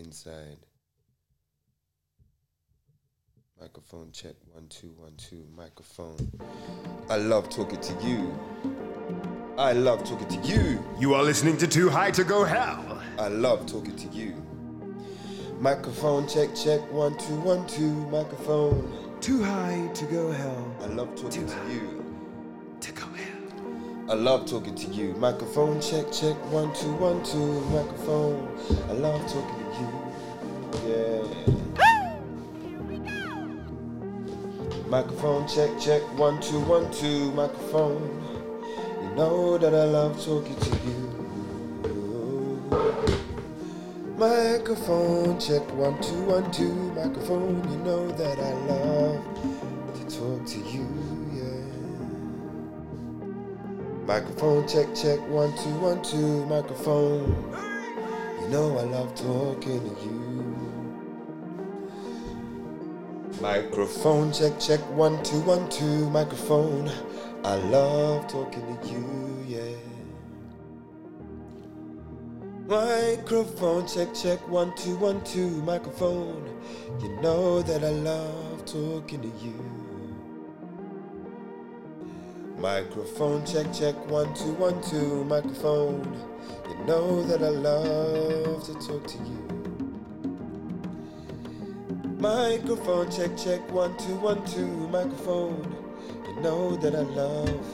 inside. Microphone check one two one two. Microphone. I love talking to you. I love talking to you. You are listening to Too High to Go Hell. I love talking to you. Microphone check check one two one two. Microphone. Too high to go hell. I love talking to you. To go hell. I love talking to you. Microphone check check one two one two. Microphone. I love talking to you. Yeah. Microphone check check one two one two. Microphone. You know that I love talking to you. Microphone check one two one two. Microphone. You know that I love to talk to you. Yeah. Microphone check check one two one two. Microphone. You know I love talking to you. Microphone check check one two one two. Microphone. I love talking to you. Yeah. Microphone check check one two one two. Microphone. You know that I love talking to you. Microphone check check one two one two. Microphone. You know that I love to talk to you. Microphone check check one two one two. Microphone. You know that I love.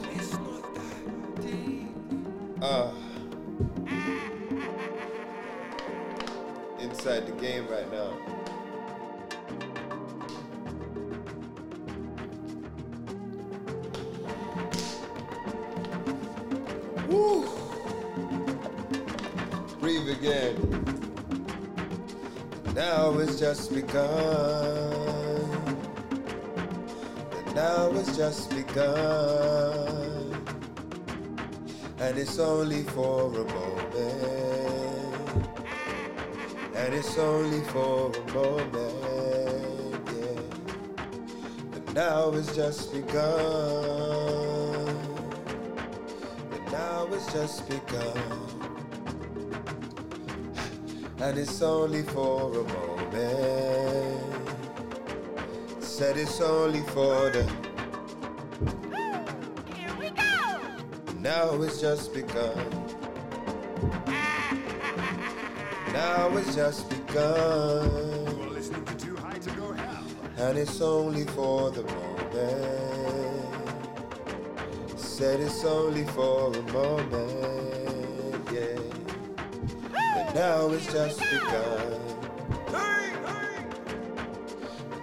Ah. Inside the game right now. Woo! Breathe again. Now it's just begun. And now it's just begun. And it's only for a moment. And it's only for a moment. Yeah. And now it's just begun. And now it's just begun. And it's only for a moment. Said it's only for the. Ooh, here we go. Now it's just begun. Now it's just You begun. are listening to Too High to Go Hell. And it's only for the moment. Said it's only for a moment, yeah. And now it's just begun.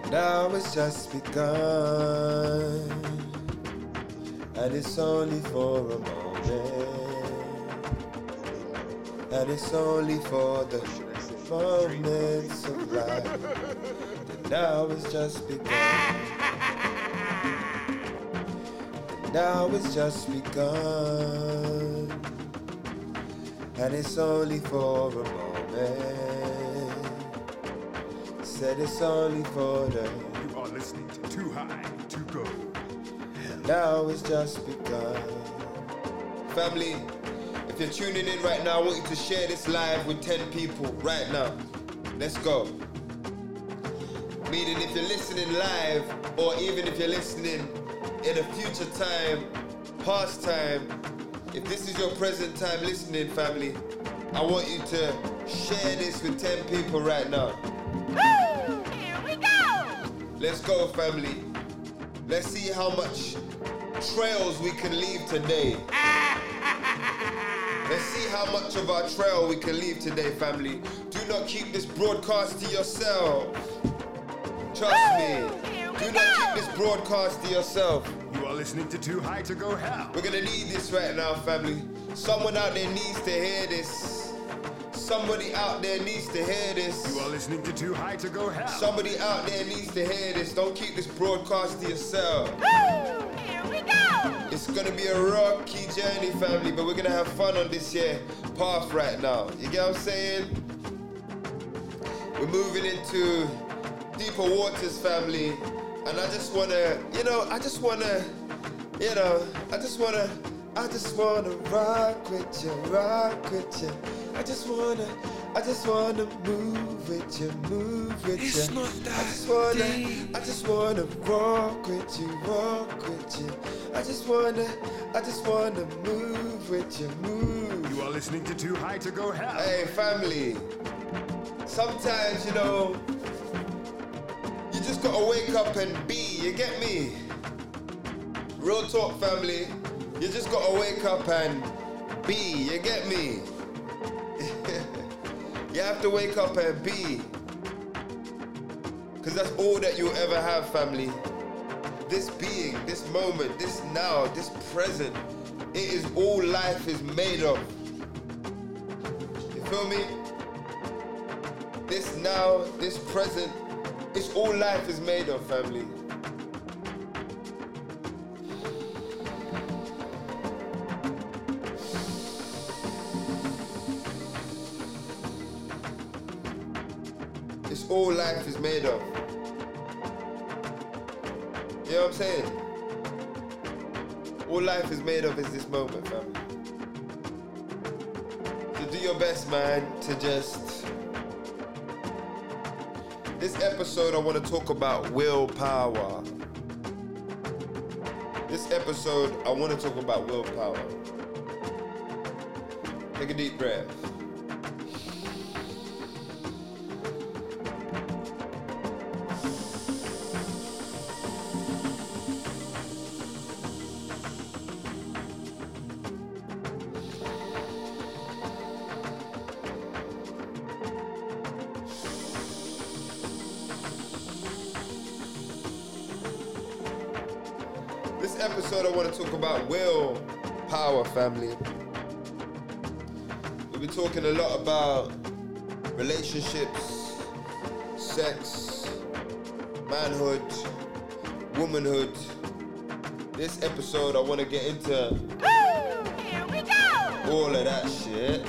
Now it's just begun. And it's only for a moment. And it's only for the moments of life. Now it's just begun. Now it's just begun. And it's only for a moment. Said it's only for the You are listening to Too High to Go now it's just begun. Family, if you're tuning in right now, I want you to share this live with 10 people right now. Let's go. Meaning, if you're listening live, or even if you're listening in a future time, past time, if this is your present time listening, family, I want you to share this with 10 people right now. Here we go. Let's go, family. Let's see how much trails we can leave today. Let's see how much of our trail we can leave today, family. Do not keep this broadcast to yourself. Trust me. Do not keep this broadcast to yourself. You are listening to Too High to Go Hell. We're gonna need this right now, family. Someone out there needs to hear this. Somebody out there needs to hear this. You are listening to Too High to Go Hell. Somebody out there needs to hear this. Don't keep this broadcast to yourself. It's gonna be a rocky journey, family, but we're gonna have fun on this year path right now. You get what I'm saying? We're moving into deeper waters, family, and I just wanna, you know, I just wanna, you know, I just wanna, I just wanna rock with you, rock with you. I just wanna, I just wanna move with you, move with It's you. not I that just wanna, deep. I just wanna walk with you, walk with you. I just wanna, I just wanna move with you, move. You are listening to Too High to Go Hell. Hey, family. Sometimes, you know, you just gotta wake up and be, you get me? Real talk, family. You just gotta wake up and be, you get me? you have to wake up and be. Because that's all that you'll ever have, family. This being, this moment, this now, this present, it is all life is made of. You feel me? This now, this present, it's all life is made of, family. All life is made of. You know what I'm saying? All life is made of is this moment, family. So do your best, man, to just. This episode, I want to talk about willpower. This episode, I want to talk about willpower. Take a deep breath. Family. We've been talking a lot about relationships, sex, manhood, womanhood. This episode, I want to get into Here we go! all of that shit.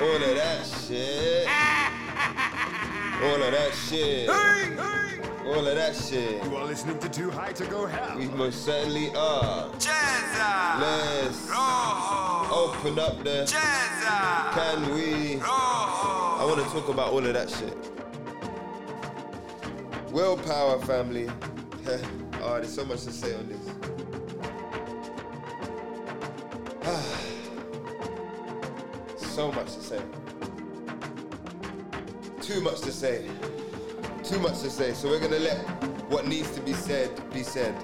All of that shit. All of that shit. All of that shit. You are listening to Too High to Go Hell. We most certainly are. Jazza. Let's Rojo. open up the. Jazza. Can we? Rojo. I want to talk about all of that shit. Willpower, family. oh, there's so much to say on this. so much to say. Too much to say. Too much to say. So we're gonna let what needs to be said be said.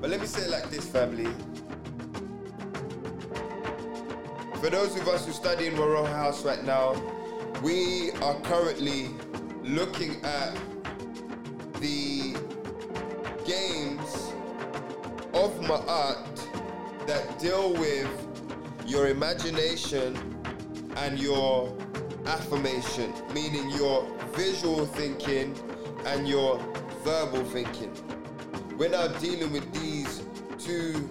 But let me say it like this, family. For those of us who study in Royal House right now, we are currently looking at the games of Ma'at that deal with your imagination and your affirmation, meaning your visual thinking and your verbal thinking. We're now dealing with these two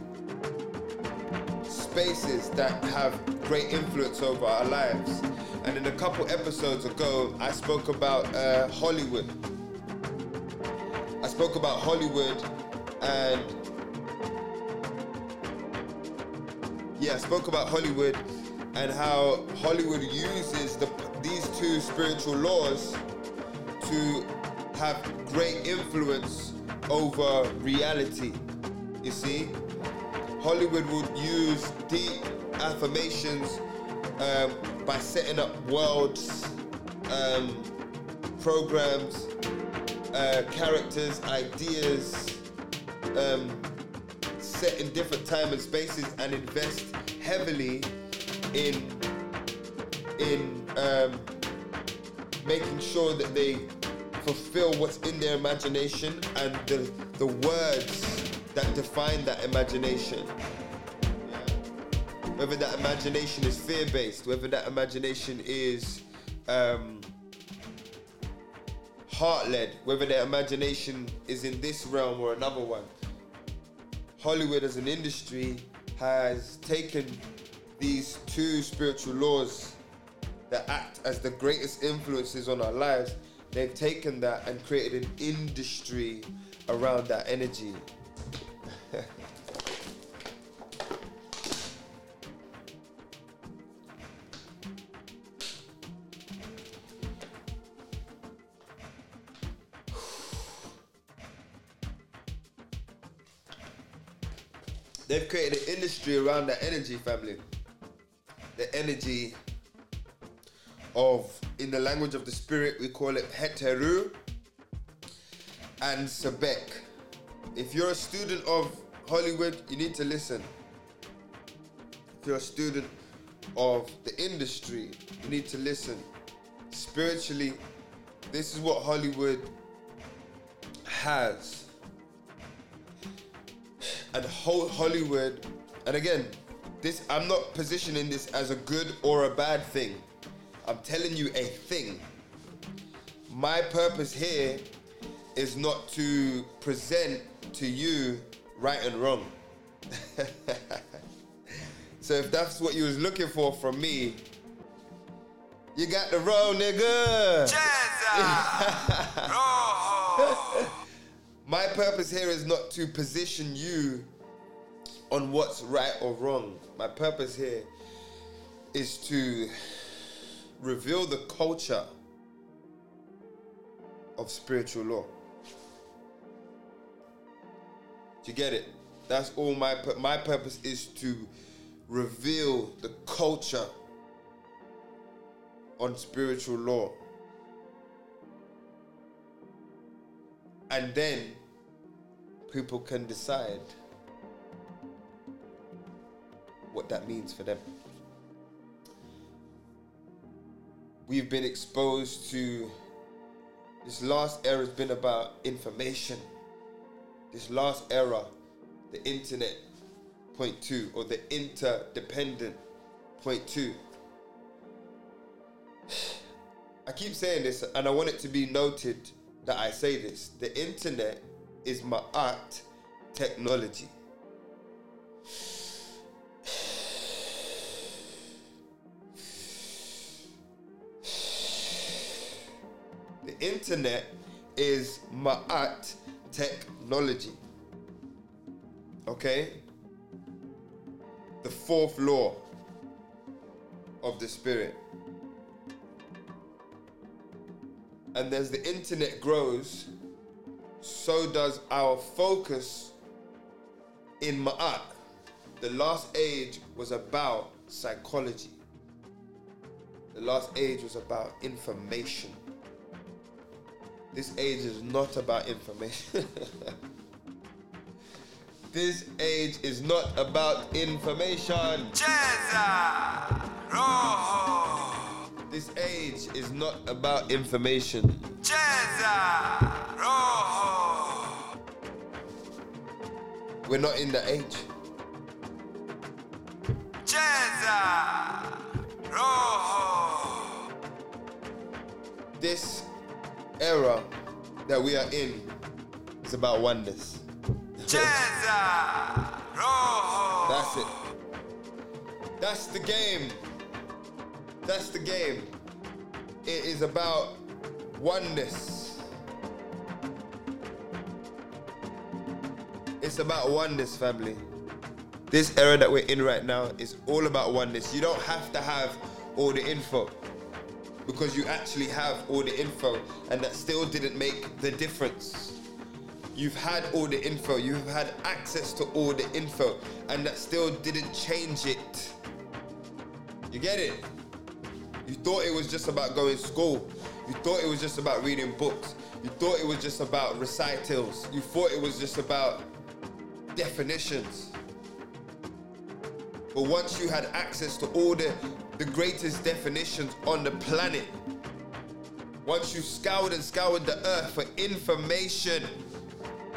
spaces that have great influence over our lives. And in a couple episodes ago, I spoke about uh, Hollywood. I spoke about Hollywood and yeah, I spoke about Hollywood and how Hollywood uses the, these two spiritual laws to have great influence over reality. You see? Hollywood would use deep affirmations um, by setting up worlds, um, programs, uh, characters, ideas, um, set in different time and spaces, and invest heavily in in um, making sure that they fulfill what's in their imagination and the the words that define that imagination. Yeah. Whether that imagination is fear-based, whether that imagination is um, heart-led, whether their imagination is in this realm or another one. Hollywood as an industry has taken these two spiritual laws that act as the greatest influences on our lives, they've taken that and created an industry around that energy. They've created an industry around that energy, family. The energy of, in the language of the spirit, we call it heteru and sebek. If you're a student of Hollywood, you need to listen. If you're a student of the industry, you need to listen. Spiritually, this is what Hollywood has. And Hollywood, and again, this I'm not positioning this as a good or a bad thing. I'm telling you a thing. My purpose here is not to present to you right and wrong. so if that's what you was looking for from me, you got the wrong nigga. My purpose here is not to position you on what's right or wrong. My purpose here is to reveal the culture of spiritual law. Do you get it? That's all my my purpose is to reveal the culture on spiritual law. And then people can decide what that means for them. We've been exposed to this last era has been about information. This last era, the internet, point two, or the interdependent, point two. I keep saying this, and I want it to be noted that I say this. The internet is my art technology. Internet is Ma'at technology. Okay? The fourth law of the spirit. And as the internet grows, so does our focus in Ma'at. The last age was about psychology. The last age was about information. This age is not about information. this age is not about information. This age is not about information. We're not in that age. This era that we are in is about oneness. That's it. That's the game. That's the game. It is about oneness. It's about oneness, family. This era that we're in right now is all about oneness. You don't have to have all the info because you actually have all the info, and that still didn't make the difference. You've had all the info, you've had access to all the info, and that still didn't change it. You get it? You thought it was just about going to school. You thought it was just about reading books. You thought it was just about recitals. You thought it was just about definitions. But once you had access to all the, the greatest definitions on the planet, once you scoured and scoured the earth for information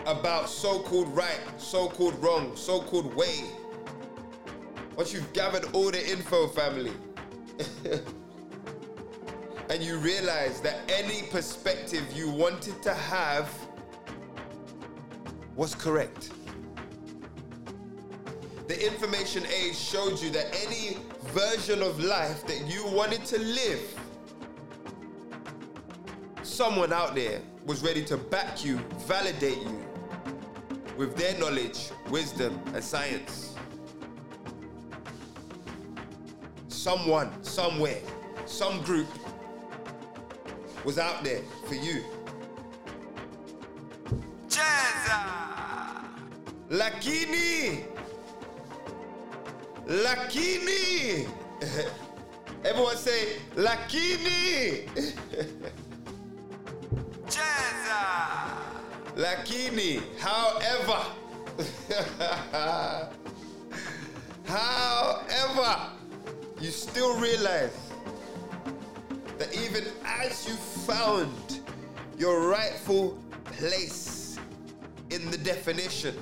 about so called right, so called wrong, so called way, once you've gathered all the info, family, and you realize that any perspective you wanted to have was correct. The information age showed you that any version of life that you wanted to live, someone out there was ready to back you, validate you with their knowledge, wisdom, and science. Someone, somewhere, some group was out there for you. Jazza. Lakini Lakini. Everyone say Lakini. Cheza. Lakini, however, however, you still realize that even as you found your rightful place in the definition,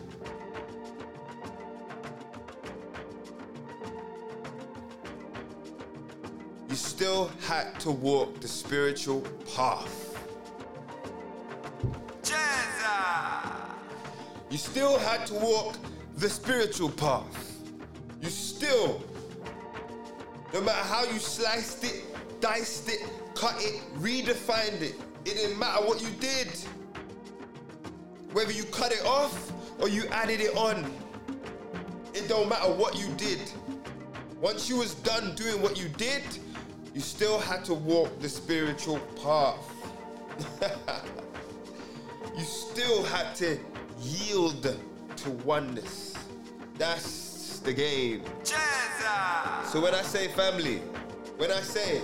you still had to walk the spiritual path. You still had to walk the spiritual path. You still, no matter how you sliced it, diced it, cut it, redefined it, it didn't matter what you did. Whether you cut it off or you added it on, it don't matter what you did. Once you was done doing what you did, you still had to walk the spiritual path. you still had to yield to oneness. That's the game. Cheza. So when I say family, when I say,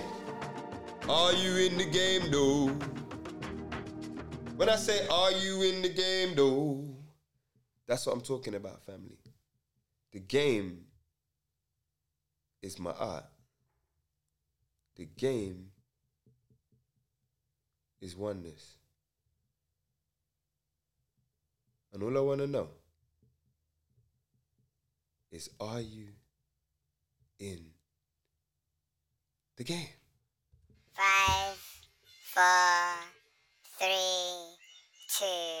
are you in the game though? When I say, are you in the game though? That's what I'm talking about, family. The game is Ma'at. The game is oneness. And all I want to know is are you in the game? Five, four, three, two.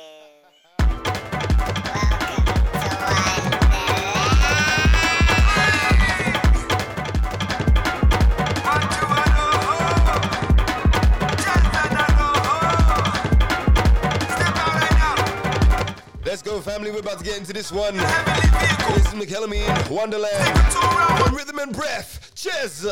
Go, family. We're about to get into this one. This is Mikel Ameen, Wonderland. Rhythm and Breath. Cheers.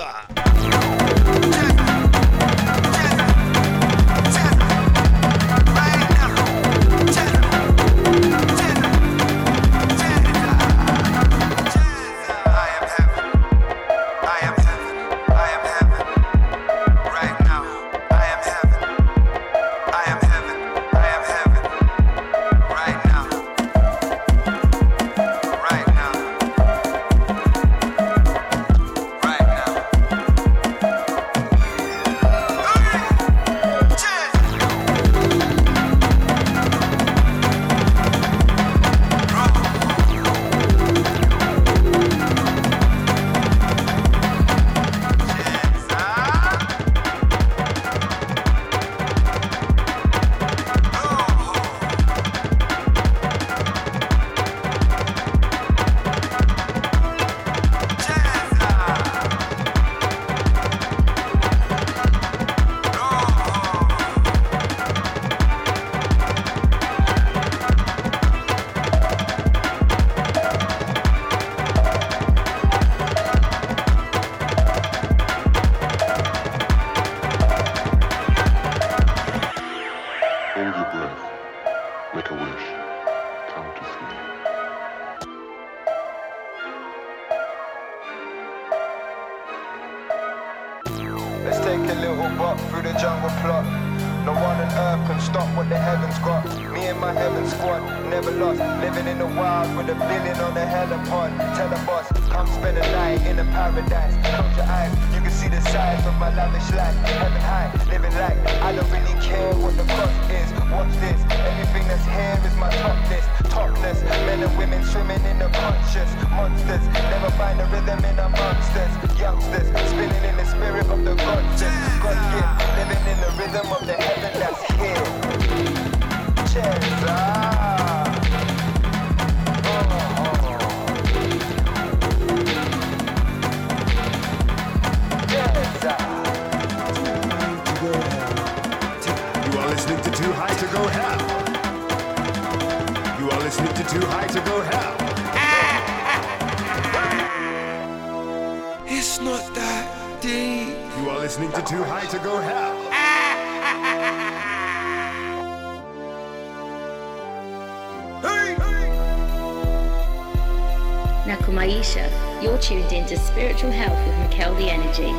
Maisha. You're tuned in to Spiritual Health with Mikel the Energy.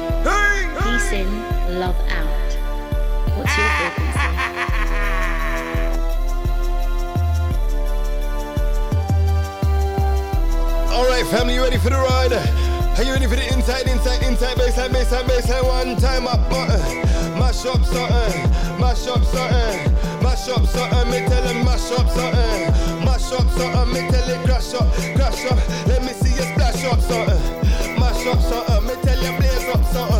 Peace in, love out. What's your frequency? All right, family, you ready for the ride? Are you ready for the inside, inside, inside, baseline, baseline, baseline? One time I button, mash up something, mash up something, mash up something. Me tell him mash up something mash up something, me tell it crash up, crash up. Let me see you splash up something, mash up something, me tell you blaze up something.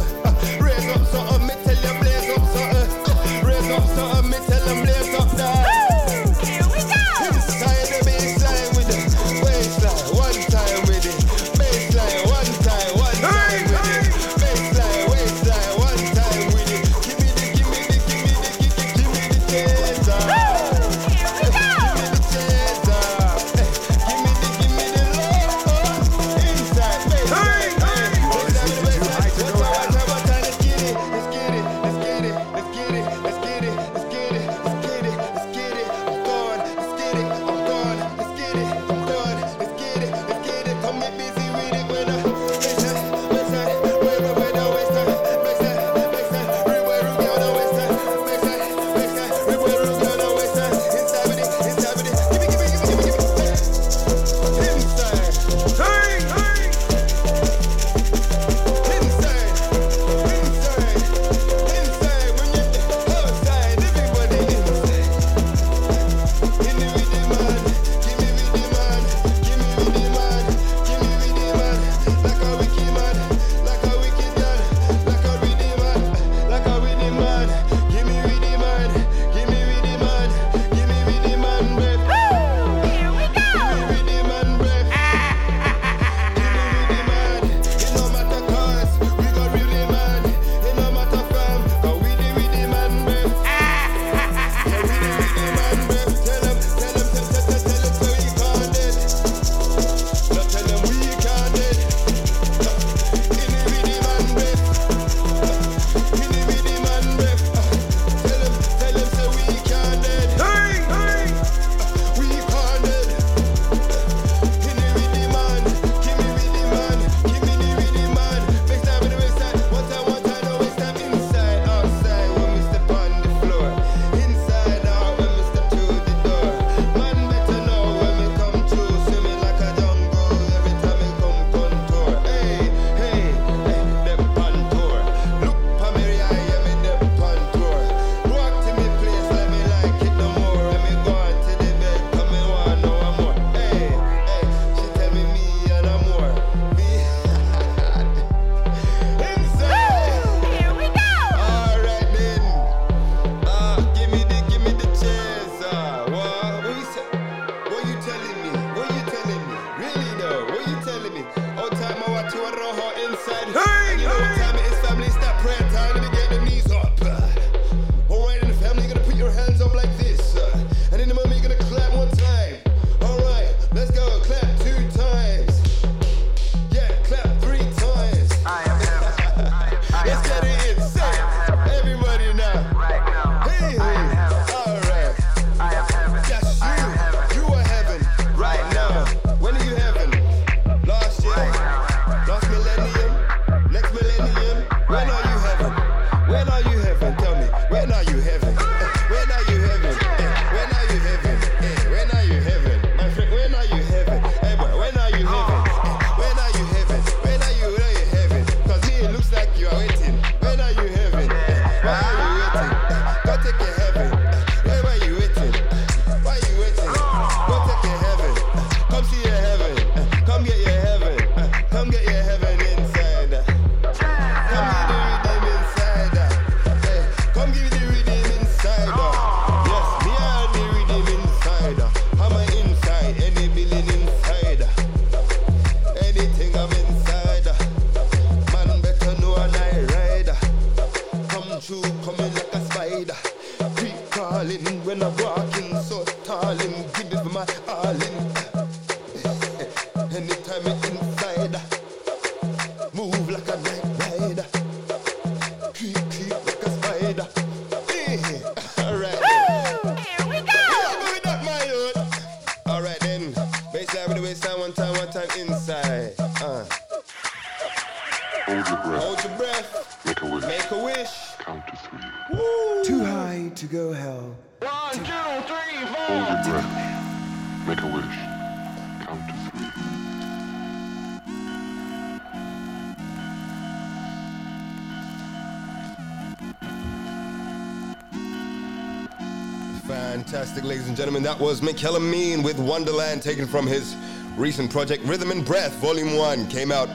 Fantastic, ladies and gentlemen. That was Mean with Wonderland, taken from his recent project Rhythm and Breath, Volume 1. Came out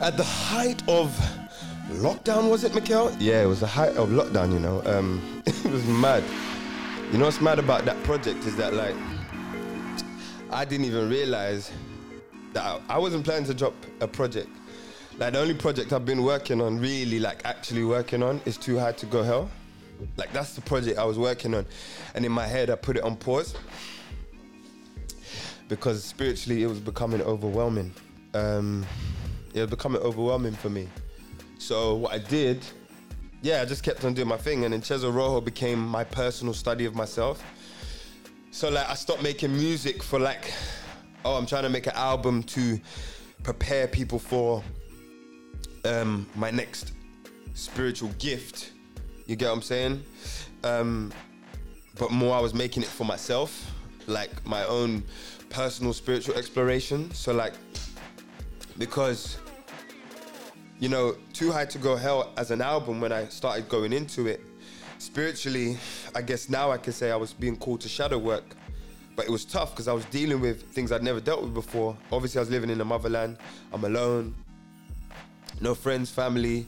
at the height of lockdown, was it, Mikkel? Yeah, it was the height of lockdown, you know. Um, it was mad. You know what's mad about that project is that, like, I didn't even realize that I, I wasn't planning to drop a project. Like, the only project I've been working on, really, like, actually working on, is Too High to Go Hell. Like that's the project I was working on, and in my head I put it on pause because spiritually it was becoming overwhelming. Um, it was becoming overwhelming for me. So what I did, yeah, I just kept on doing my thing, and then Chezo Rojo became my personal study of myself. So like I stopped making music for like, oh, I'm trying to make an album to prepare people for um, my next spiritual gift. You get what I'm saying? Um, but more, I was making it for myself, like my own personal spiritual exploration. So, like, because, you know, Too High to Go Hell as an album, when I started going into it, spiritually, I guess now I can say I was being called to shadow work. But it was tough because I was dealing with things I'd never dealt with before. Obviously, I was living in the motherland. I'm alone. No friends, family.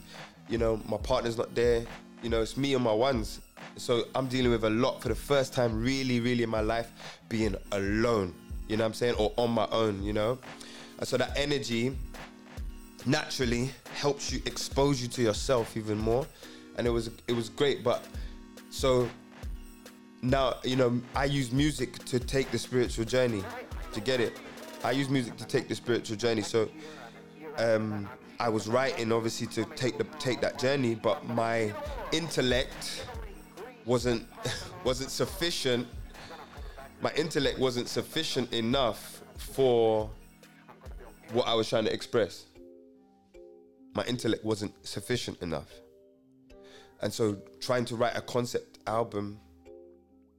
You know, my partner's not there. You know, it's me and my ones. So I'm dealing with a lot for the first time, really, really in my life, being alone. You know what I'm saying? Or on my own, you know? And so that energy naturally helps you expose you to yourself even more. And it was it was great. But so now, you know, I use music to take the spiritual journey. To get it. I use music to take the spiritual journey. So um I was writing obviously to take the take that journey, but my intellect wasn't wasn't sufficient. My intellect wasn't sufficient enough for what I was trying to express. My intellect wasn't sufficient enough. And so trying to write a concept album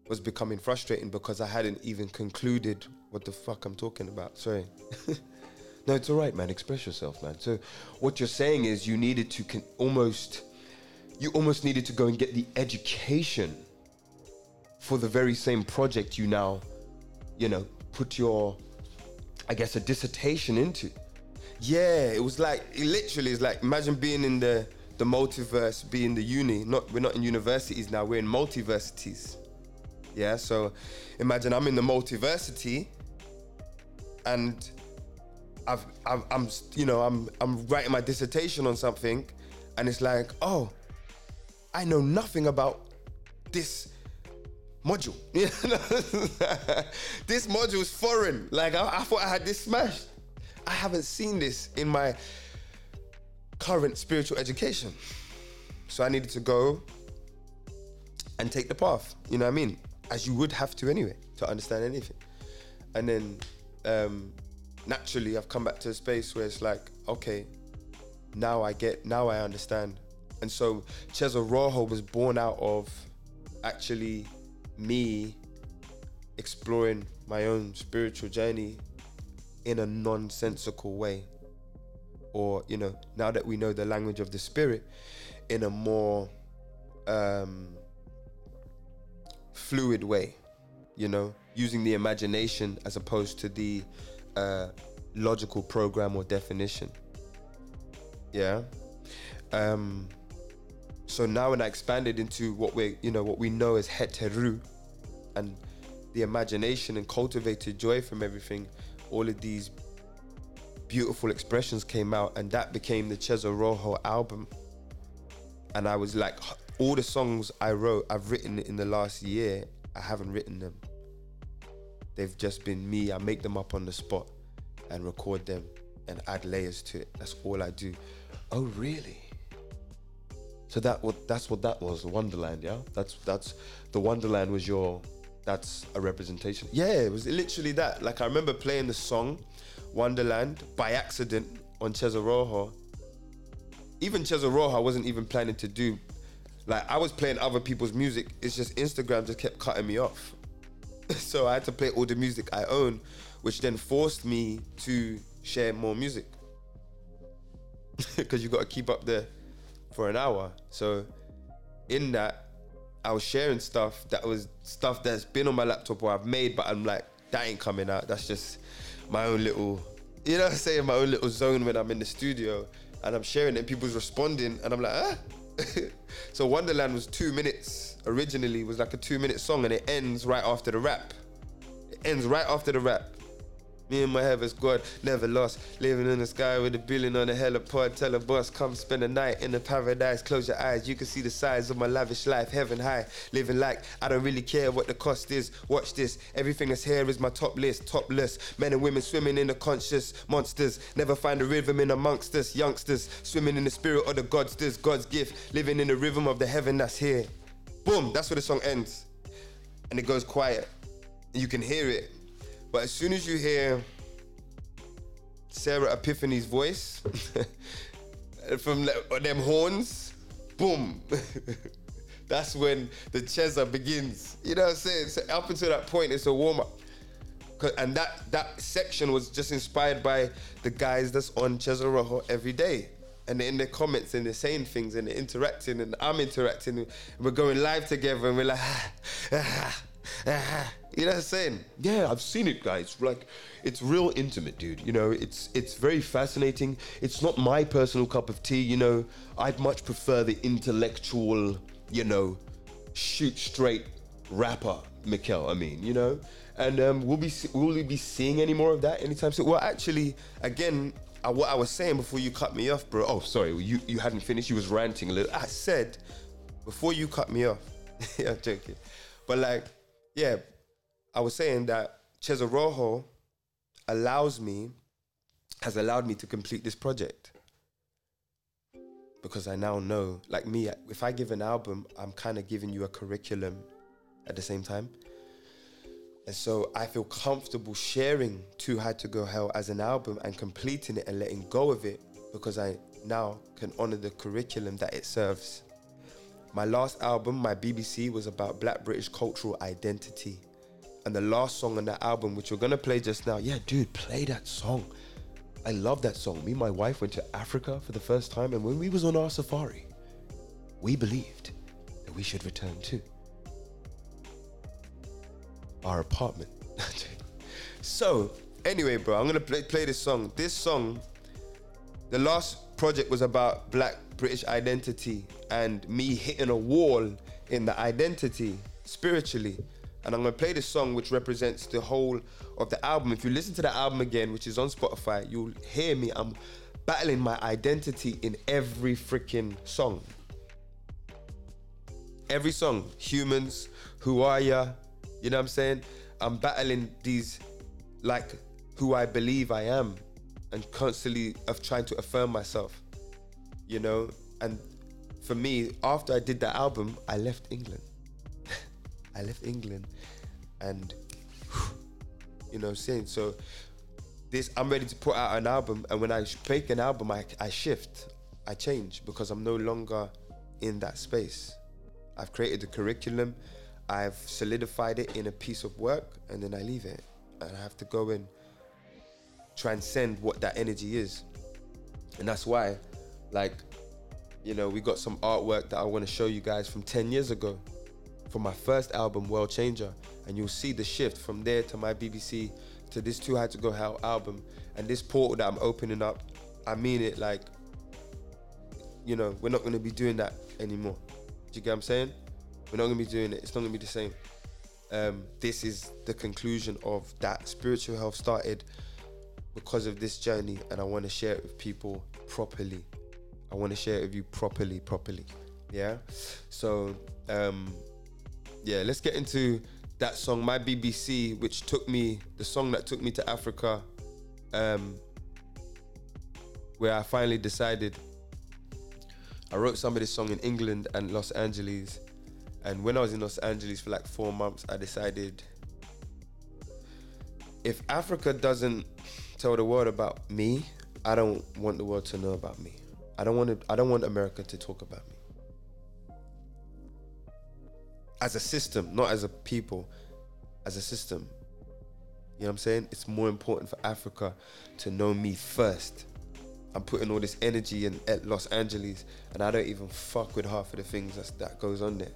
was becoming frustrating because I hadn't even concluded what the fuck I'm talking about. Sorry. No, it's all right, man. Express yourself, man. So, what you're saying is you needed to almost, you almost needed to go and get the education for the very same project you now, you know, put your, I guess, a dissertation into. Yeah, it was like it literally is like imagine being in the the multiverse, being the uni. Not we're not in universities now. We're in multiversities. Yeah, so imagine I'm in the multiversity, and I've, I'm, you know, I'm, I'm writing my dissertation on something, and it's like, oh, I know nothing about this module. this module is foreign. Like I, I thought I had this smashed. I haven't seen this in my current spiritual education. So I needed to go and take the path. You know what I mean? As you would have to anyway to understand anything. And then um, naturally I've come back to a space where it's like, okay, now I get, now I understand. And so Chezo Rojo was born out of actually me exploring my own spiritual journey in a nonsensical way. Or, you know, now that we know the language of the spirit, in a more um, fluid way, you know, using the imagination as opposed to the logical program or definition. Yeah. Um, so now when I expanded into what we you know what we know as heteru, and the imagination and cultivated joy from everything, all of these beautiful expressions came out, and that became the Chezo Rojo album. And I was like, all the songs I wrote, I've written in the last year. I haven't written them. They've just been me. I make them up on the spot and record them and add layers to it. That's all I do. Oh, really? So that what that's what that was, Wonderland, yeah? That's that's the Wonderland was your that's a representation. Yeah, it was literally that. Like I remember playing the song Wonderland by accident on Chezo Rojo. even Cheza Roja, I wasn't even planning to do. Like I was playing other people's music. It's just Instagram just kept cutting me off. so I had to play all the music I own, which then forced me to share more music. Because you got to keep up there for an hour. So in that, I was sharing stuff that was stuff that's been on my laptop or I've made, but I'm like, that ain't coming out. That's just my own little, you know I'm saying, my own little zone when I'm in the studio and I'm sharing it and people's responding and I'm like, ah. so Wonderland was two minutes originally, was like a two minute song and it ends right after the rap. It ends right after the rap. Me and my heaven's God never lost. Living in the sky with a billion on a helipod. Tell a boss, come spend a night in the paradise. Close your eyes, you can see the size of my lavish life. Heaven high, living like I don't really care what the cost is. Watch this, everything that's here is my top list. Topless, men and women swimming in the conscious monsters. Never find a rhythm in amongst us. Youngsters swimming in the spirit of the gods. This God's gift, living in the rhythm of the heaven that's here. Boom, that's where the song ends. And it goes quiet. You can hear it. But as soon as you hear Sarah Epiphany's voice from them horns, boom. That's when the Cheza begins. You know what I'm saying? So up until that point, it's a warm up. And that that section was just inspired by the guys that's on Cheza Rojo every day. And in the comments and they're saying things and they're interacting and I'm interacting. And we're going live together and we're like, ah, ah, you know what I'm saying? Yeah, I've seen it, guys. Like, it's real intimate, dude. You know, it's it's very fascinating. It's not my personal cup of tea. You know, I'd much prefer the intellectual, you know, shoot straight rapper, Mikel. I mean, you know, and um, we'll be will we be seeing any more of that anytime soon? Well, actually, again, uh, what I was saying before you cut me off, bro. Oh, sorry, you you hadn't finished. You was ranting a little. I said before you cut me off. yeah, I'm joking. But like, yeah, I was saying that Cheza Rojo allows me, has allowed me to complete this project. Because I now know, like me, if I give an album, I'm kind of giving you a curriculum at the same time. And so I feel comfortable sharing Too High to Go Hell as an album and completing it and letting go of it because I now can honor the curriculum that it serves. My last album, my BBC, was about black British cultural identity. And the last song on that album, which we're gonna play just now, yeah, dude, play that song. I love that song. Me and my wife went to Africa for the first time, and when we was on our safari, we believed that we should return to our apartment. so, anyway, bro, I'm gonna play, play this song. This song, the last project was about black British identity and me hitting a wall in the identity spiritually. And I'm gonna play this song, which represents the whole of the album. If you listen to the album again, which is on Spotify, you'll hear me. I'm battling my identity in every freaking song. Every song, humans, who are ya? You know what I'm saying? I'm battling these, like, who I believe I am, and constantly of trying to affirm myself. You know, and for me, after I did that album, I left England. I left England, and you know, what I'm saying so. This I'm ready to put out an album, and when I make an album, I, I shift, I change because I'm no longer in that space. I've created the curriculum, I've solidified it in a piece of work, and then I leave it, and I have to go and transcend what that energy is, and that's why, like, you know, we got some artwork that I want to show you guys from 10 years ago from my first album, World Changer. And you'll see the shift from there to my BBC to this Too High to Go Hell album. And this portal that I'm opening up, I mean it like, you know, we're not going to be doing that anymore. Do you get what I'm saying? We're not to be doing it. It's not to be the same. Um, this is the conclusion of that. Spiritual health started because of this journey, and I want to share it with people properly. I want to share it with you properly, properly. Yeah. So, um, yeah, let's get into that song, My BBC, which took me, the song that took me to Africa, um, where I finally decided. I wrote some of this song in England and Los Angeles. And when I was in Los Angeles for like four months, I decided if Africa doesn't tell the world about me, I don't want the world to know about me. I don't want to, I don't want America to talk about me. As a system, not as a people, as a system. You know what I'm saying? It's more important for Africa to know me first. I'm putting all this energy in at Los Angeles, and I don't even fuck with half of the things that goes on there.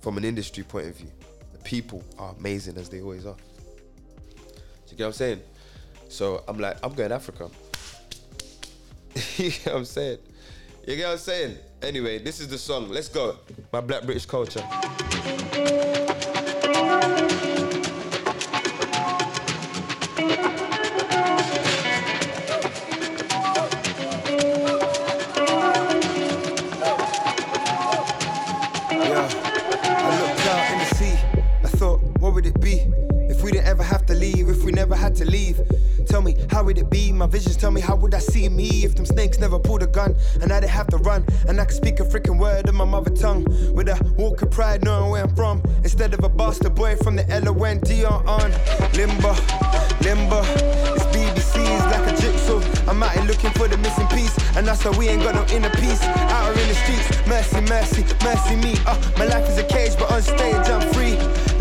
From an industry point of view, the people are amazing as they always are. Do you get what I'm saying? So I'm like, I'm going Africa. you get what I'm saying? You get what I'm saying? Anyway, this is the song. Let's go. My Black British culture. To leave? Tell me, how would it be? My visions tell me, how would I see me if them snakes never pulled a gun and I didn't have to run and I could speak a freaking word in my mother tongue with a walk of pride knowing where I'm from instead of a bastard boy from the L-O-N-D on on limbo, limbo. It's BBC's like a jigsaw. I'm out here looking for the missing piece, and that's why we ain't got no inner peace. Out here in the streets, mercy, mercy, mercy me. Uh, my life is a cage, but on stage I'm free.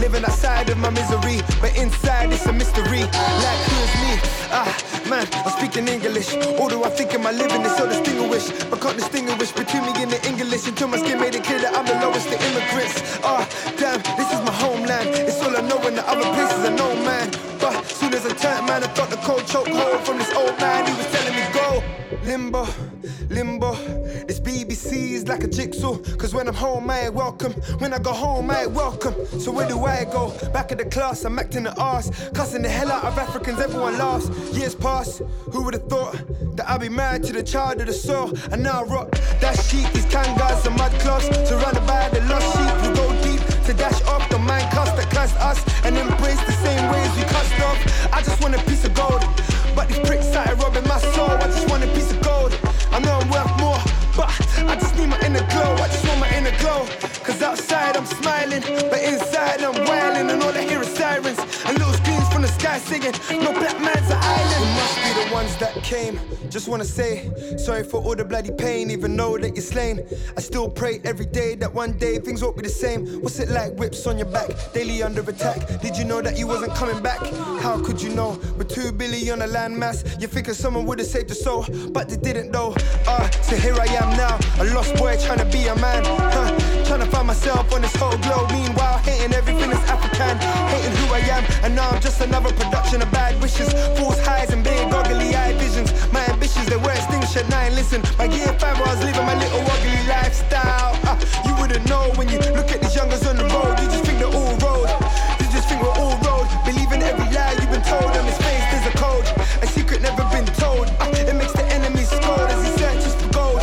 Living outside of my misery, but inside it's a mystery. Like who is me? Ah, man, I'm speaking English. Although I think my living is so distinguished, but can't distinguish between me and the English until my skin made it clear that I'm the lowest of immigrants. Ah, damn, this is my homeland. It's all I know, and the other places I know, man. But soon as I turned, man, I felt the cold choke hold from this old man. He was telling me go. Limbo, limbo. Like a jigsaw. Cause when I'm home, I ain't welcome. When I go home, I ain't welcome. So where do I go? Back at the class, I'm acting the arse. Cussing the hell out of Africans, everyone laughs. Years pass, who would have thought that I'd be married to the child of the soil? And now I rock that sheep, these kangas and mud cloths. Surrounded by the lost sheep who go deep to dash off the mind cast that cursed us and embrace the same ways we cussed off. I just want a piece of gold. Came. Just wanna say sorry for all the bloody pain, even though that you're slain. I still pray every day that one day things won't be the same. What's it like? Whips on your back, daily under attack. Did you know that you wasn't coming back? How could you know? With two billion on a landmass, you figure someone would have saved your soul, but they didn't though. Ah, so here I am now, a lost boy trying to be a man. Huh? Trying to find myself on this whole globe. Meanwhile, hating everything that's African, hating who I am, and now I'm just another production of bad wishes, false highs and big goggly eye visions. My ambitions they were extinguished at nine. Listen, my year five I was living my little ugly lifestyle. Ah, you wouldn't know when you look at these youngers on the road. You just think they're all road. You just think we're all road. Believing every lie you've been told. On his face there's a code, a secret never been told. Ah, it makes the enemy scold as he searches for gold.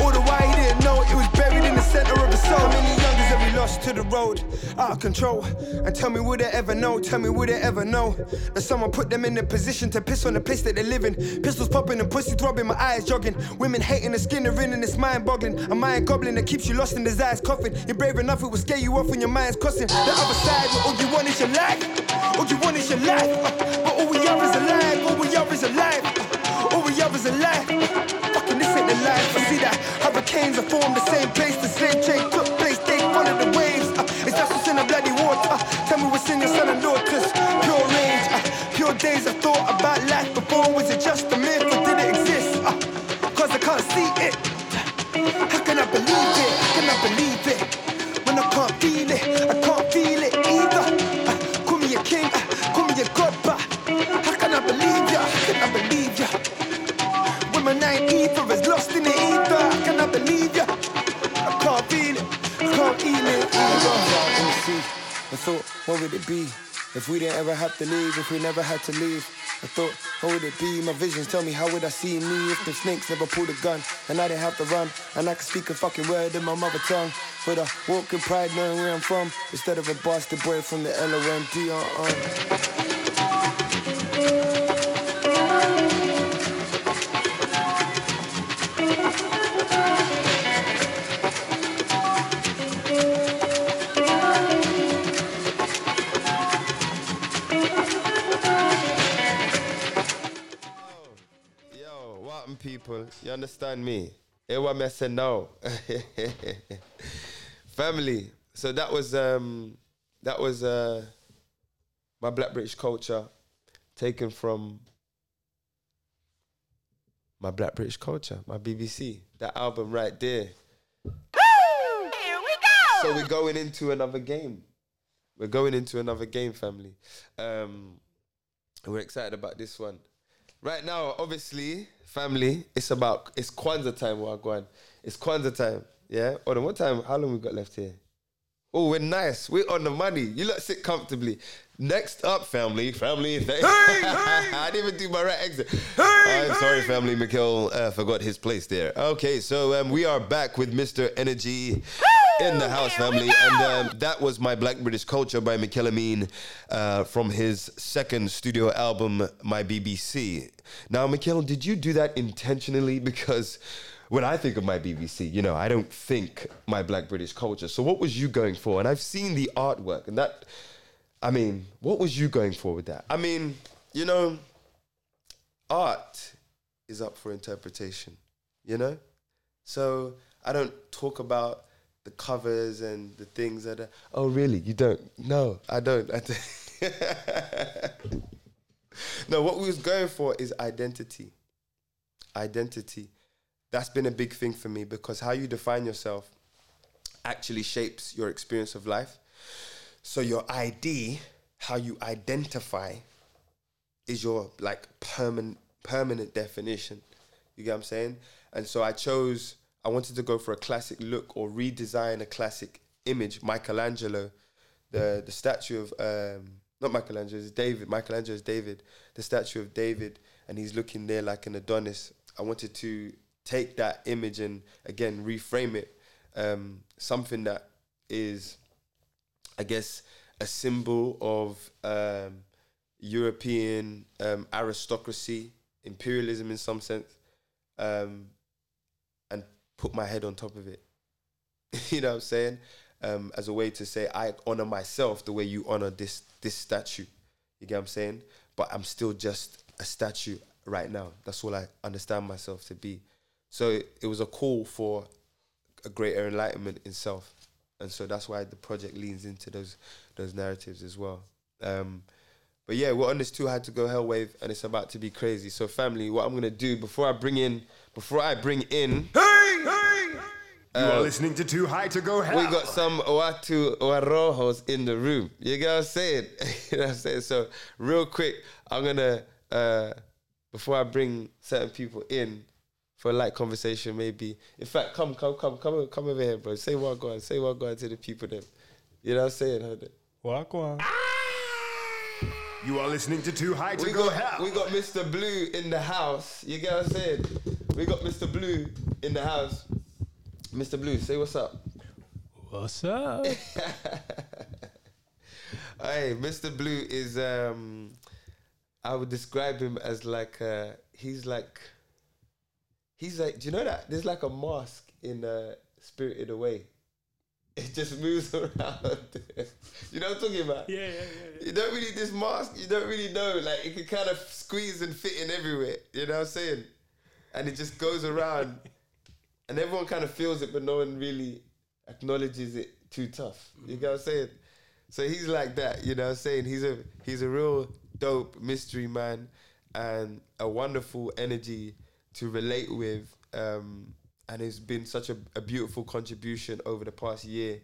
All the while he didn't know it was buried in the center of his soul. Many youngers have we lost to the road? Out of control. And tell me, would they ever know? Tell me, would they ever know that someone put them in a position to piss on the place that they live in? Pistols popping and pussy throbbing, my eyes jogging. Women hating the skin they're in, and it's mind boggling. A mind goblin that keeps you lost in desires coffin. You're brave enough, it will scare you off when your mind's crossing. The other side, all you want is your life. All you want is your life. Uh, But all we are is alive. All we are is alive. Uh, All we are is alive. Fucking this ain't the life. I see that hurricanes are formed the same place. The slave trade days I we have to? If we never had to leave? I thought, what would it be? My visions tell me, how would I see me if the snakes never pulled a gun and I didn't have to run and I could speak a fucking word in my mother tongue? With a walk in pride knowing where I'm from instead of a bastard boy from the L-O-N-D on. You understand me? Ewa me say no. Family. So that was um that was uh my Black British culture taken from my Black British culture, my BBC. That album right there. Here we go. So we're going into another game. We're going into another game, family. Um, we're excited about this one. Right now, obviously, family, it's about it's Kwanzaa time. What going? It's Kwanzaa time. Yeah. Hold on. What time? How long we got left here? Oh, we're nice. We're on the money. You lot sit comfortably. Next up, family, family. Th- I didn't even do my right exit. I'm sorry, family. Mikel uh, forgot his place there. Okay, so um, we are back with Mr. Energy in the house, Here family, and um, that was my Black British Culture by Ameen uh, from his second studio album, My BBC. Now, Mikel, did you do that intentionally? Because when I think of my BBC, you know, I don't think my Black British Culture. So, what was you going for? And I've seen the artwork, and that, I mean, what was you going for with that? I mean, you know, art is up for interpretation, you know? So I don't talk about the covers and the things that are, oh, really? You don't? No, I don't. I don't. no, what we was going for is identity. Identity. That's been a big thing for me because how you define yourself actually shapes your experience of life. So your ID, how you identify, is your like permanent permanent definition. You get what I'm saying? And so I chose I wanted to go for a classic look or redesign a classic image. Michelangelo, the the statue of um not Michelangelo, it's David. Michelangelo is David, the statue of David, and he's looking there like an Adonis. I wanted to take that image and again reframe it. Um, something that is I guess, a symbol of um, European um, aristocracy, imperialism in some sense, um, put my head on top of it. you know what I'm saying? Um, as a way to say I honor myself the way you honor this this statue. You get what I'm saying? But I'm still just a statue right now. That's all I understand myself to be. So it, it was a call for a greater enlightenment in self and so that's why the project leans into those those narratives as well. Um, but yeah, we're on this too had to go hell wave, and it's about to be crazy. So family, what I'm gonna do before I bring in before I bring in, You are listening to Too High to Go Hell. we got some Oatu Oarojos in the room. You get what I'm saying? you know what I'm saying? So real quick, I'm gonna uh, before I bring certain people in for a light conversation, maybe. In fact, come, come, come, come, come over here, bro. Say what God, say what God to the people then. You know what I'm saying? Hold it. Walk on. You are listening to Too High to We Go got, Hell. we got Mr. Blue in the house. You get what I'm saying? We got Mr. Blue in the house. Mr. Blue, say what's up. What's up? Hey, Mr. Blue is um I would describe him as like uh he's like he's like do you know that there's like a mask in uh Spirited Away. It just moves around. you know what I'm talking about? Yeah, yeah, yeah. You don't really this mask, you don't really know. Like it can kind of squeeze and fit in everywhere. You know what I'm saying? And it just goes around and everyone kind of feels it, but no one really acknowledges it too tough. You get what I'm saying? So he's like that, you know what I'm saying? He's a he's a real dope mystery man and a wonderful energy to relate with. Um, and it's been such a, a beautiful contribution over the past year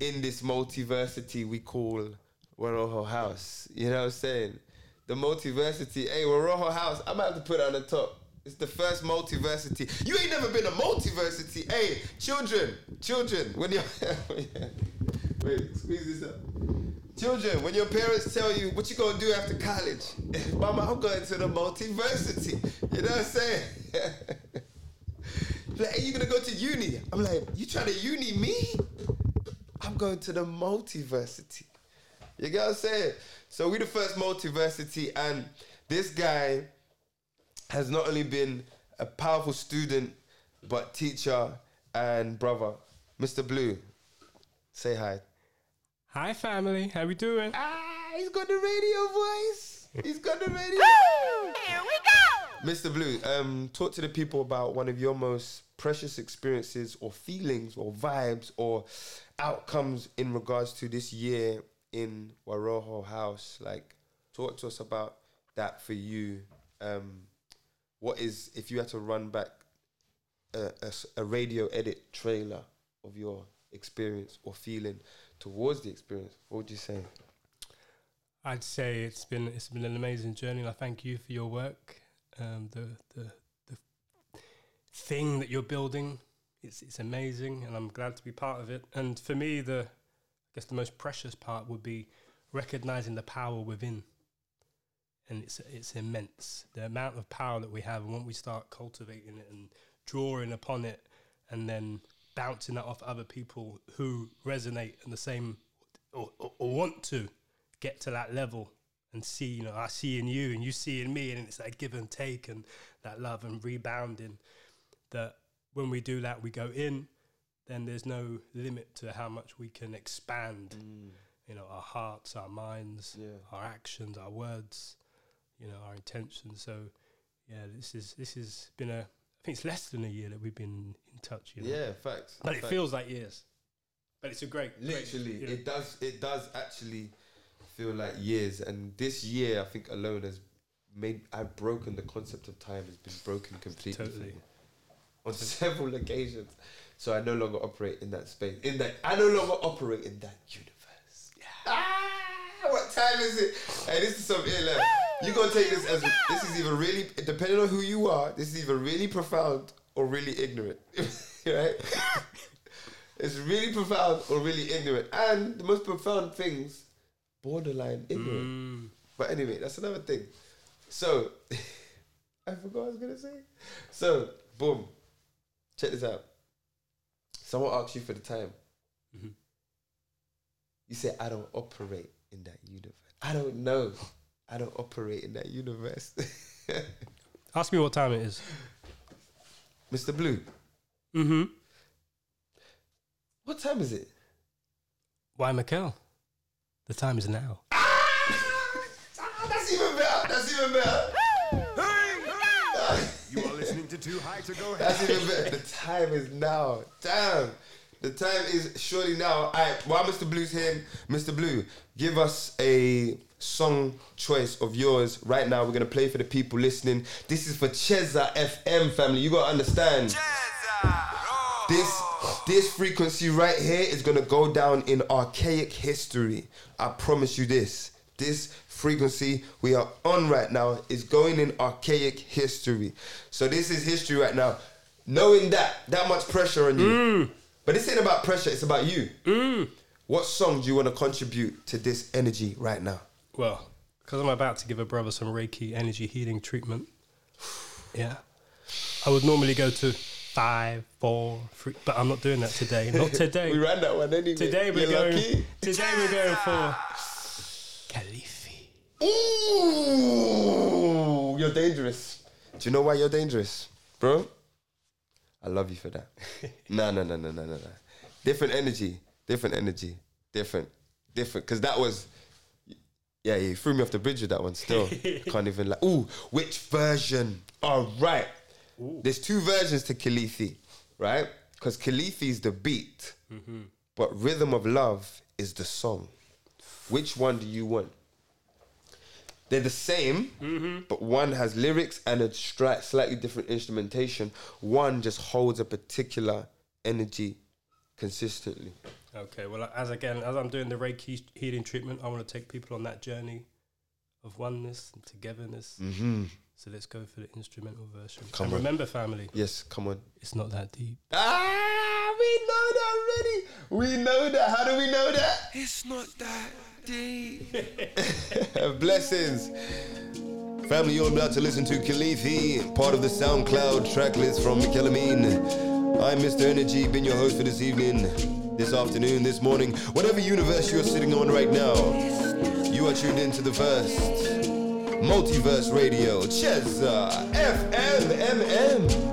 in this multiversity we call Waroho House. You know what I'm saying? The multiversity. Hey, Waroho House, I might have to put it on the top. It's the first multiversity. You ain't never been a multiversity. Hey, children, children, when you're. Wait, squeeze this up. Children, when your parents tell you what you gonna do after college, Mama, I'm going to the multiversity. You know what I'm saying? like, hey, you gonna go to uni? I'm like, you trying to uni me? I'm going to the multiversity. You get what I'm saying? So we the first multiversity, and this guy has not only been a powerful student, but teacher and brother. Mr. Blue, say hi. Hi, family. How we doing? Ah, he's got the radio voice. He's got the radio. Here we go. Mr. Blue, um, talk to the people about one of your most precious experiences or feelings or vibes or outcomes in regards to this year in Waroho House. Like, talk to us about that for you. Um, what is, if you had to run back a radio edit trailer of your experience or feeling towards the experience, what would you say? I'd say it's been it's been an amazing journey, and I thank you for your work. Um, the the the thing that you're building, it's it's amazing, and I'm glad to be part of it. And for me, the I guess the most precious part would be recognizing the power within, and it's it's immense. The amount of power that we have, and when we start cultivating it and drawing upon it, and then bouncing that off other people who resonate in the same or, or, or want to get to that level and see, you know, I see in you and you see in me, and it's that give and take and that love and rebounding. That when we do that, we go in, then there's no limit to how much we can expand, mm. you know, our hearts, our minds, our actions, our words, you know, our intentions. So, yeah, this is this has been a. I think it's less than a year that we've been in touch. You know? Yeah, facts. But it feels like years. But it's a great, great, literally you know. it does it does actually feel like years and this year i think alone has made i've broken the concept of time has been broken completely Totally. on several occasions so i no longer operate in that space in that i no longer operate in that universe ah, what time is it hey this is some ill you gonna take this as this is either really depending on who you are this is either really profound or really ignorant right it's really profound or really ignorant. And the most profound things, borderline ignorant. Mm. But anyway, that's another thing. So, I forgot what I was going to say. So, boom. Check this out. Someone asks you for the time. Mm-hmm. You say, I don't operate in that universe. I don't know. I don't operate in that universe. Ask me what time it is. Mr. Blue, Mm-hmm. what time is it? Why, Mikel? The time is now. That's even better. That's even better. You are listening to Too High to Go That's even better. The time is now. Damn. The time is surely now. All right, while Mr. Blue's here, Mr. Blue, give us a song choice of yours right now. We're gonna play for the people listening. This is for Cheza FM family. You gotta understand. This this frequency right here is gonna go down in archaic history. I promise you this. This frequency we are on right now is going in archaic history. So this is history right now. Knowing that, that much pressure on you. Mm. But this ain't about pressure, it's about you. Mm. What song do you want to contribute to this energy right now? Well, because I'm about to give a brother some Reiki energy healing treatment. Yeah. I would normally go to five, four, three, but I'm not doing that today. Not today. We ran that one anyway. Today we're You're going. lucky. Today we're going for Khalifi. Ooh, you're dangerous. Do you know why you're dangerous, bro? I love you for that. no, no, no, no, no, no, no. Different energy, different energy, different, different. Because that was, yeah, you threw me off the bridge with that one. Still, can't even like. Ooh, which version? All right. There's two versions to Khalifi, right? Because Khalifi is the beat, mm-hmm. but Rhythm of Love is the song. Which one do you want? They're the same, but one has lyrics and a stri- slightly different instrumentation. One just holds a particular energy consistently. Okay, well, as again, as I'm doing the Reiki healing treatment, I want to take people on that journey of oneness and togetherness. Mhm. So let's go for the instrumental version. Come and on. remember, family, Yes, come on. it's not that deep. Ah, we know that already. We know that. How do we know that? It's not that deep. Blessings. Family, you're about to listen to Khalifi, part of the SoundCloud track list from Mikel Ameen. I'm Mr. Energy, been your host for this evening, this afternoon, this morning, whatever universe you're sitting on right now. You are tuned into the first Multiverse Radio, Cheza FMMM.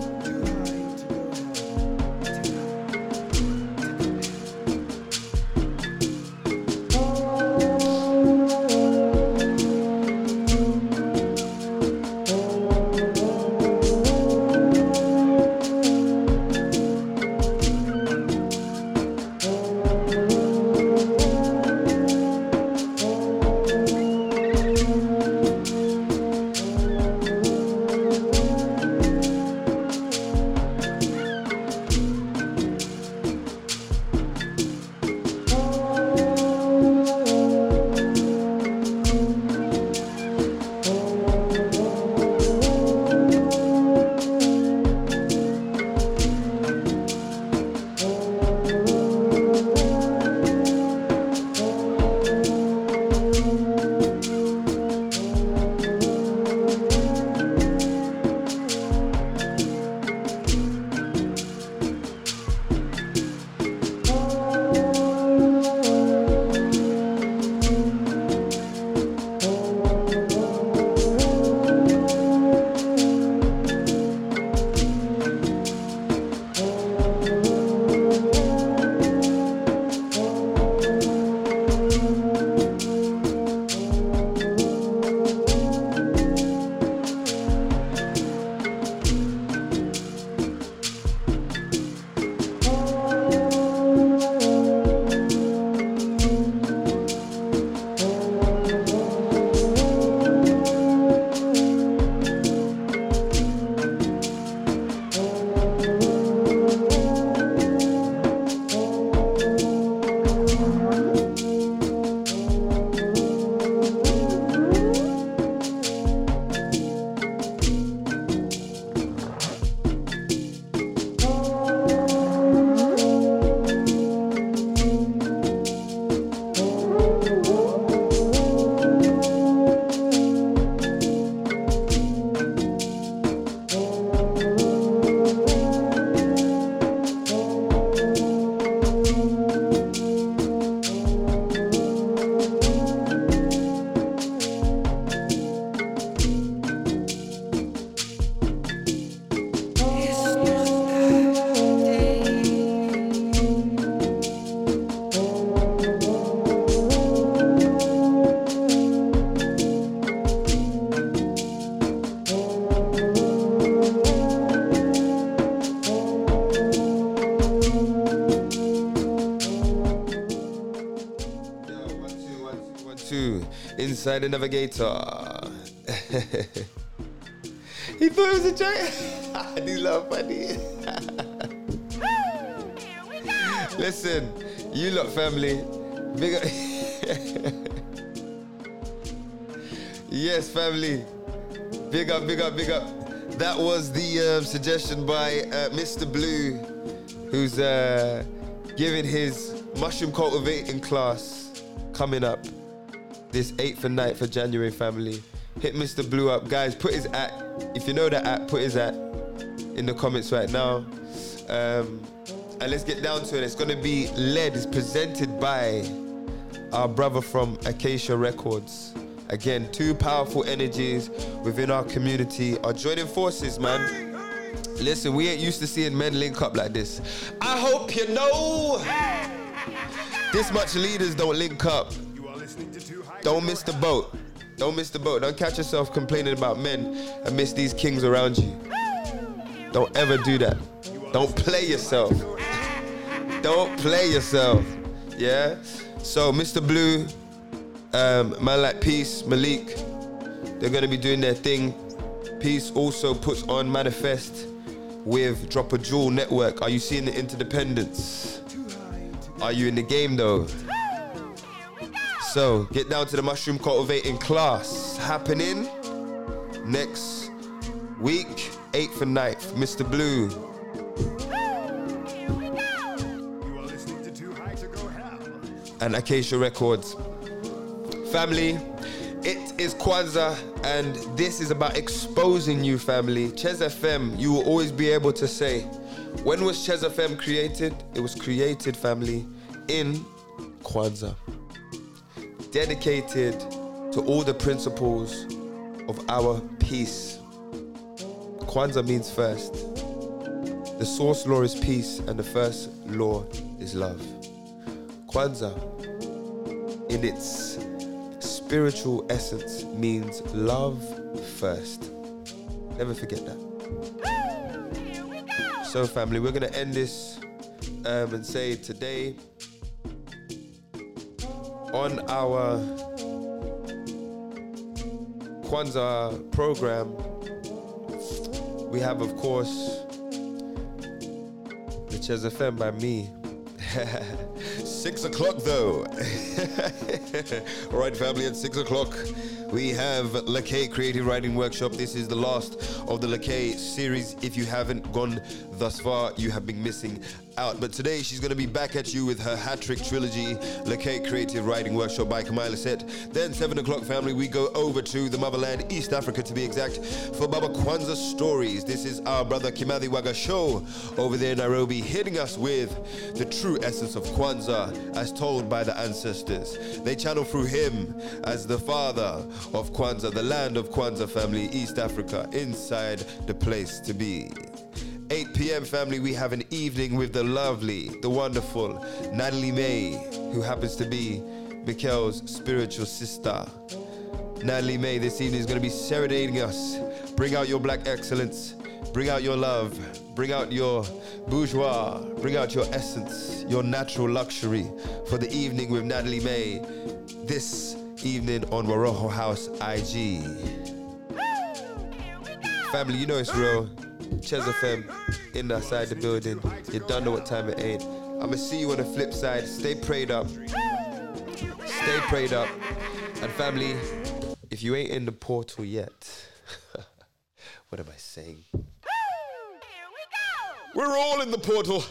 The navigator. he thought it was a joke. These lot funny. Listen, you lot family, big up. yes, family, big up, big up, big up. That was the um, suggestion by uh, Mr. Blue, who's uh, giving his mushroom cultivating class coming up this 8th and 9th of January, family. Hit Mr. Blue up, guys. Put his at, if you know that at, put his at in the comments right now. Um, and let's get down to it. It's going to be led, it's presented by our brother from Acacia Records. Again, two powerful energies within our community are joining forces, man. Listen, we ain't used to seeing men link up like this. I hope you know this much leaders don't link up. Don't miss the boat. Don't miss the boat. Don't catch yourself complaining about men miss these kings around you. Don't ever do that. Don't play yourself. Don't play yourself. Yeah? So, Mr. Blue, um, man like Peace, Malik, they're gonna be doing their thing. Peace also puts on Manifest with Drop a Jewel Network. Are you seeing the interdependence? Are you in the game though? So, get down to the mushroom cultivating class happening next week, 8th and 9th. Mr. Blue. And Acacia Records. Family, it is Kwanzaa, and this is about exposing you, family. Ches FM, you will always be able to say, when was Ches FM created? It was created, family, in Kwanzaa. Dedicated to all the principles of our peace. Kwanzaa means first. The source law is peace, and the first law is love. Kwanzaa, in its spiritual essence, means love first. Never forget that. So, family, we're going to end this um, and say today on our Kwanzaa program, we have, of course, the Ches FM by me. six o'clock though. All right, family, at six o'clock, we have Lakay Creative Writing Workshop. This is the last of the Lakay series. If you haven't gone thus far, you have been missing out. But today, she's going to be back at you with her hat trick trilogy, Lakay Creative Writing Workshop by Kamila Set. Then, seven o'clock, family, we go over to the motherland, East Africa to be exact, for Baba Kwanzaa Stories. This is our brother Kimathi Waga Show over there in Nairobi, hitting us with the true essence of Kwanzaa as told by the ancestors. They channel through him as the father of Kwanzaa, the land of Kwanzaa family, East Africa, inside the place to be. 8 p.m. family, we have an evening with the lovely, the wonderful Natalie May, who happens to be Mikel's spiritual sister. Natalie May this evening is going to be serenading us. Bring out your black excellence. Bring out your love. Bring out your bourgeois. Bring out your essence, your natural luxury for the evening with Natalie May. This evening on Waroho House IG. Family, you know it's real. Ches FM in the side the building. You don't know what time it ain't. I'ma see you on the flip side. Stay prayed up. Stay prayed up. And family, if you ain't in the portal yet, what am I saying? We're all in the portal.